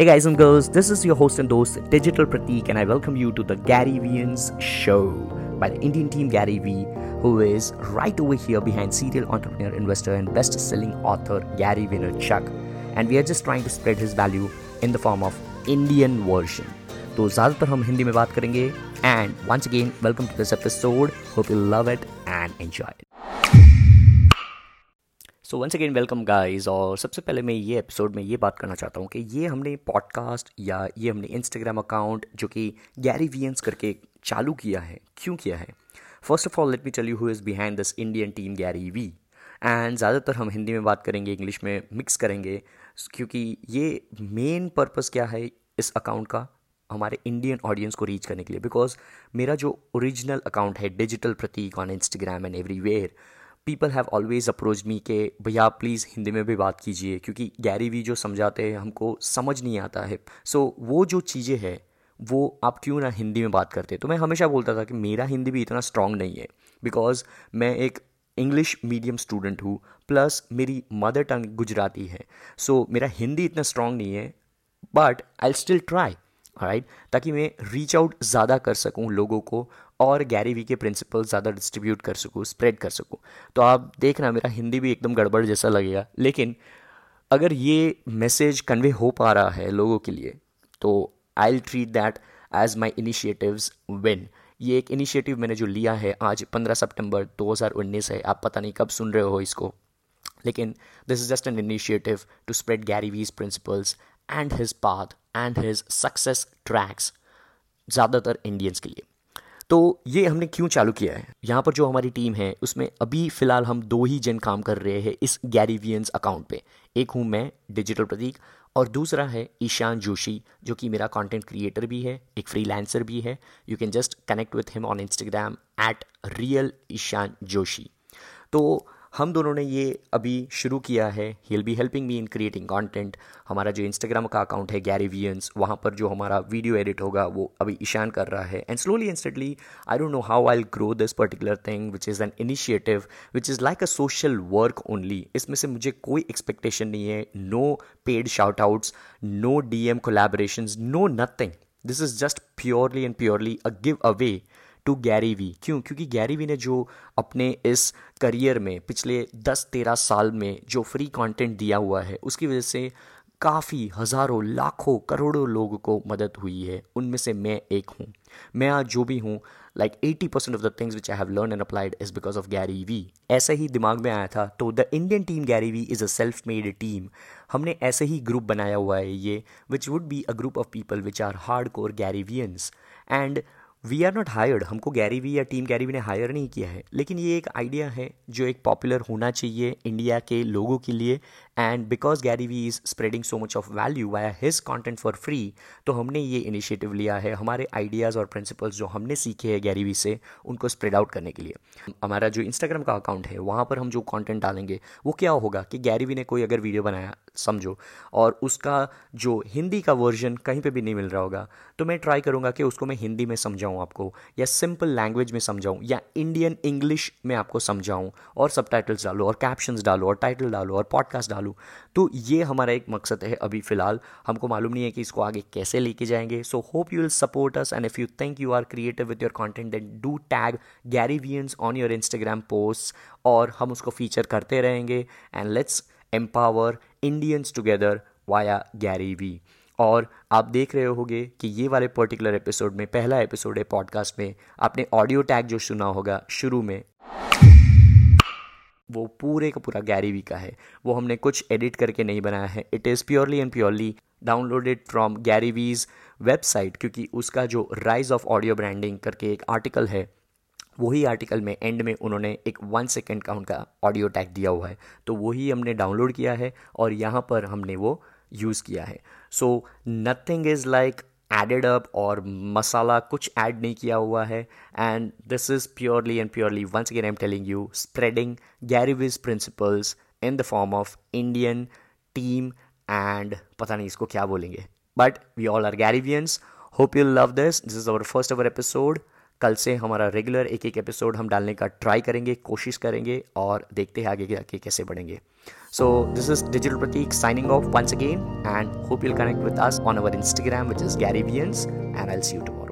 Hey guys and girls, this is your host and host Digital Pratik, and I welcome you to the Gary Vians Show by the Indian team Gary V, who is right over here behind serial entrepreneur, investor, and best-selling author Gary Vaynerchuk. And we are just trying to spread his value in the form of Indian version. तो ज़्यादातर हम हिंदी में बात करेंगे and once again welcome to this episode hope you love it and enjoy it So once again welcome guys और सबसे पहले मैं ये एपिसोड में ये बात करना चाहता हूँ कि ये हमने पॉडकास्ट या ये हमने इंस्टाग्राम अकाउंट जो कि गैरी वीएंस करके चालू किया है, क्यों किया है? First of all let me tell you who is behind this Indian team Gary Vee and ज़्यादातर हम हिंदी में बात करेंगे इंग्लिश में मिक्स करेंगे, क्योंकि ये मेन पर्पज़ क्या है इस अकाउंट का? हमारे इंडियन ऑडियंस को रीच करने के लिए। बिकॉज़ मेरा जो ओरिजिनल अकाउंट है digital Prateek on Instagram and everywhere people have always approach me के भैया प्लीज़ हिंदी में भी बात कीजिए क्योंकि गैरी वी जो समझाते हैं हमको समझ नहीं आता है। सो so, वो जो चीज़ें हैं वो आप क्यों ना हिंदी में बात करते? तो मैं हमेशा बोलता था कि मेरा हिंदी भी इतना स्ट्रांग नहीं है बिकॉज़ मैं एक इंग्लिश मीडियम स्टूडेंट हूँ प्लस मेरी मदर टंग गुजराती है। सो so, मेरा हिंदी इतना स्ट्रांग नहीं है but I still try right ताकि मैं रीच आउट ज़्यादा कर सकूँ लोगों को और गैरी वी के प्रिंसिपल ज़्यादा डिस्ट्रीब्यूट कर सकूँ स्प्रेड कर सकूँ। तो आप देखना, मेरा हिंदी भी एकदम गड़बड़ जैसा लगेगा। लेकिन अगर ये मैसेज कन्वे हो पा रहा है लोगों के लिए तो I treat that as my initiatives win ये एक इनिशिएटिव मैंने जो लिया है आज 15 सितंबर 2019 है। आप पता नहीं कब सुन रहे हो इसको। लेकिन this is just an initiative to spread Gary Vee's principles and his path and his success tracks ज़्यादातर इंडियंस के लिए। तो ये हमने क्यों चालू किया है? यहाँ पर जो हमारी टीम है, उसमें अभी फ़िलहाल हम दो ही जन काम कर रहे हैं इस गैरीवियंस अकाउंट पे। एक हूँ मैं डिजिटल प्रतीक, और दूसरा है ईशान जोशी, जो कि मेरा कंटेंट क्रिएटर भी है, एक फ्रीलांसर भी है। You can just connect with him on Instagram at real Ishaan Joshi. तो हम दोनों ने ये अभी शुरू किया है he will be helping me in creating content हमारा जो इंस्टाग्राम का अकाउंट है गैरी वियंस वहाँ पर जो हमारा वीडियो एडिट होगा, वो अभी ईशान कर रहा है. And slowly and steadily I don't know how I grow this particular thing which is an initiative which is like a social work only इसमें से मुझे कोई एक्सपेक्टेशन नहीं है no paid shout outs no D M collaboration no nothing this is just purely and purely a giveaway to Gary Vee क्यों? क्योंकि Gary Vee ने जो अपने इस करियर में, पिछले दस तेरह साल में जो फ्री कंटेंट दिया हुआ है, उसकी वजह से काफ़ी हज़ारों, लाखों, करोड़ों लोगों को मदद हुई है। उनमें से मैं एक हूँ। मैं आज जो भी हूँ like eighty percent of the things which I have learn and applied is because of Gary Vee ऐसे ही दिमाग में आया था तो the Indian team Gary Vee is a self made team हमने ऐसे ही ग्रुप बनाया हुआ है ये which would be a group of people which are hard core Garyvians and we are not hired हमको गैरी वी या टीम गैरी वी ने हायर नहीं किया है। लेकिन ये एक आइडिया है जो एक पॉपुलर होना चाहिए इंडिया के लोगों के लिए। And because Gary Vee is spreading so much of value via his content for free तो हमने ये इनिशिएटिव लिया है। हमारे आइडियाज़ और प्रिंसिपल्स जो हमने सीखे हैं गैरी वी से, उनको स्प्रेड आउट करने के लिए। हमारा जो इंस्टाग्राम का अकाउंट है, वहाँ पर हम जो कॉन्टेंट डालेंगे, वो क्या होगा कि गैरी वी ने कोई अगर वीडियो बनाया, समझो, और उसका जो हिंदी का वर्जन कहीं पर भी नहीं मिल रहा होगा तो मैं ट्राई करूँगा कि उसको मैं हिंदी में समझाऊँ आपको, या सिंपल लैंग्वेज में समझाऊँ, या इंडियन इंग्लिश में आपको समझाऊँ, और सब डालो, और कैप्शन डालो, और टाइटल डालो, और पॉडकास्ट डालूँ तो ये हमारा एक मकसद है अभी फ़िलहाल। हमको मालूम नहीं है कि इसको आगे कैसे लेके जाएँगे। So hope you will support us and if you think you are creative with your content then do tag Garyvians on your Instagram post और हम उसको फीचर करते रहेंगे। And let's empower Indians together via Gary Vee और आप देख रहे होगे कि ये वाले पर्टिकुलर एपिसोड में, पहला एपिसोड है पॉडकास्ट में, आपने ऑडियो टैग जो सुना होगा शुरू में वो पूरे का पूरा गैरी वी का है। वो हमने कुछ एडिट करके नहीं बनाया है। It is purely and purely downloaded from Gary Vee's website क्योंकि उसका जो राइज ऑफ़ ऑडियो ब्रांडिंग करके एक आर्टिकल है, वही आर्टिकल में एंड में उन्होंने एक वन सेकेंड का उनका ऑडियो टैग दिया हुआ है। तो वही हमने डाउनलोड किया है और यहाँ पर हमने वो यूज़ किया है। So nothing is like added up और मसाला कुछ ऐड नहीं किया हुआ है। And this is purely and purely once again I am telling you spreading Garyvee's principles in the form of Indian team and पता नहीं इसको क्या बोलेंगे। But we all are Garyvians hope you love this this is our first our episode कल से हमारा regular एक एक एपिसोड हम डालने का ट्राई करेंगे, कोशिश करेंगे और देखते हैं आगे आगे कैसे बढ़ेंगे। So this is digital Prateek signing off once again and hope you'll connect with us on our Instagram which is Garyvians and I see you to